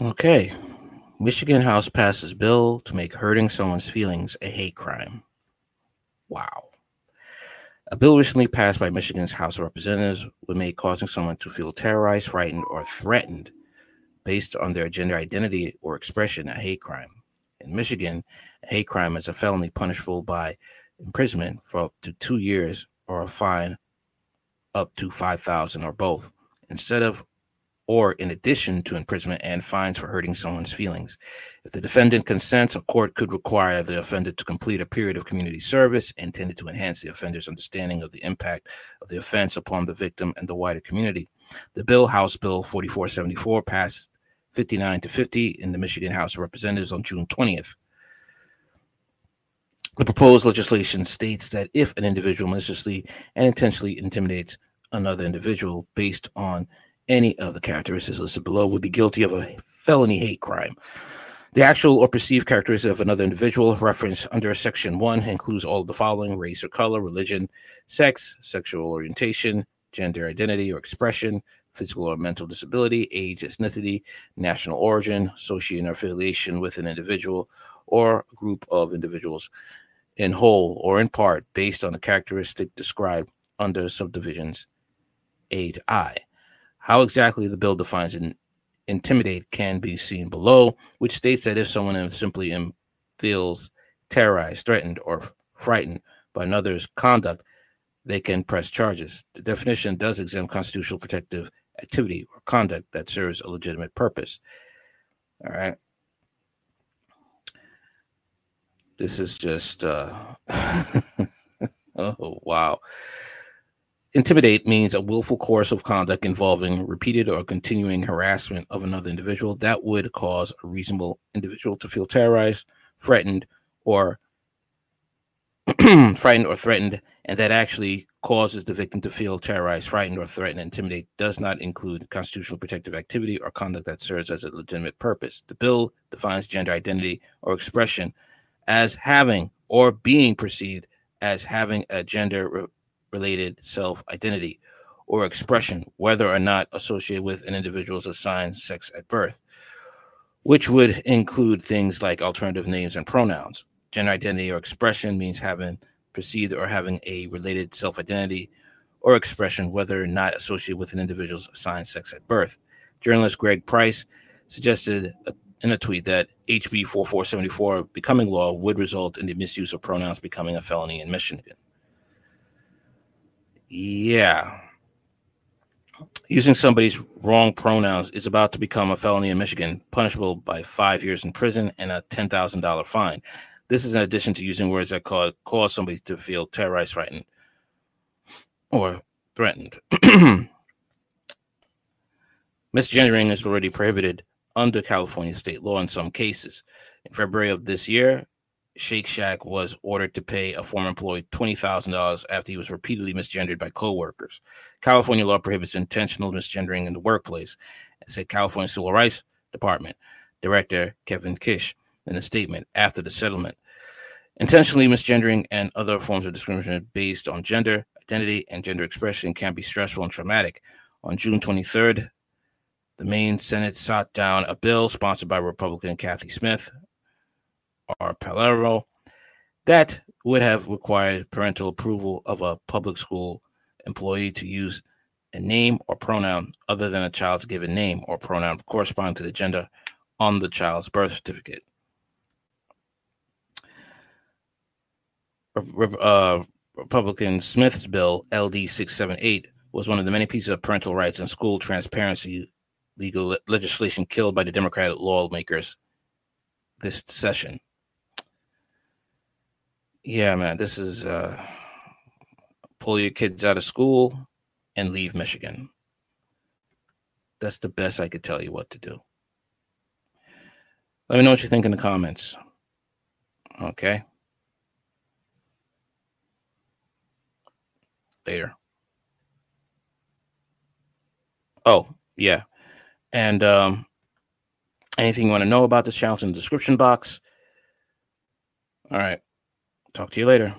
Okay. Michigan House passes bill to make hurting someone's feelings a hate crime. Wow. A bill recently passed by Michigan's House of Representatives would make causing someone to feel terrorized, frightened, or threatened based on their gender identity or expression a hate crime. In Michigan, a hate crime is a felony punishable by imprisonment for up to two years or a fine up to 5000 or both, instead of or in addition to imprisonment and fines for hurting someone's feelings. If the defendant consents, a court could require the offender to complete a period of community service intended to enhance the offender's understanding of the impact of the offense upon the victim and the wider community. The bill, House Bill 4474, passed 59 to 50 in the Michigan House of Representatives on June 20th. The proposed legislation states that if an individual maliciously and intentionally intimidates another individual based on any of the characteristics listed below would be guilty of a felony hate crime. The actual or perceived characteristics of another individual referenced under Section 1 includes all of the following race or color, religion, sex, sexual orientation, gender identity or expression, physical or mental disability, age, ethnicity, national origin, association or affiliation with an individual or group of individuals in whole or in part based on the characteristic described under subdivisions A to I. How exactly the bill defines an intimidate can be seen below, which states that if someone simply feels terrorized, threatened, or frightened by another's conduct, they can press charges. The definition does exempt constitutional protective activity or conduct that serves a legitimate purpose. All right. This is just, uh, oh, wow. Intimidate means a willful course of conduct involving repeated or continuing harassment of another individual that would cause a reasonable individual to feel terrorized, threatened, or frightened or threatened, and that actually causes the victim to feel terrorized, frightened, or threatened, intimidate does not include constitutional protective activity or conduct that serves as a legitimate purpose. The bill defines gender identity or expression as having or being perceived as having a gender related self identity or expression, whether or not associated with an individual's assigned sex at birth, which would include things like alternative names and pronouns. Gender identity or expression means having perceived or having a related self identity or expression, whether or not associated with an individual's assigned sex at birth. Journalist Greg Price suggested in a tweet that HB 4474 becoming law would result in the misuse of pronouns becoming a felony in Michigan. Yeah. Using somebody's wrong pronouns is about to become a felony in Michigan, punishable by five years in prison and a $10,000 fine. This is in addition to using words that cause, cause somebody to feel terrorized, frightened, or threatened. Misgendering is already prohibited under California state law in some cases. In February of this year, Shake Shack was ordered to pay a former employee $20,000 after he was repeatedly misgendered by coworkers. California law prohibits intentional misgendering in the workplace, said California Civil Rights Department Director Kevin Kish in a statement after the settlement. Intentionally misgendering and other forms of discrimination based on gender, identity, and gender expression can be stressful and traumatic. On June 23rd, the Maine Senate shot down a bill sponsored by Republican Kathy Smith, or Palermo, that would have required parental approval of a public school employee to use a name or pronoun other than a child's given name or pronoun corresponding to the gender on the child's birth certificate. Uh, Republican Smith's bill, LD 678, was one of the many pieces of parental rights and school transparency legal legislation killed by the Democratic lawmakers this session. Yeah, man, this is uh, pull your kids out of school and leave Michigan. That's the best I could tell you what to do. Let me know what you think in the comments. Okay. Later. Oh, yeah. And um, anything you want to know about this challenge in the description box. All right. Talk to you later.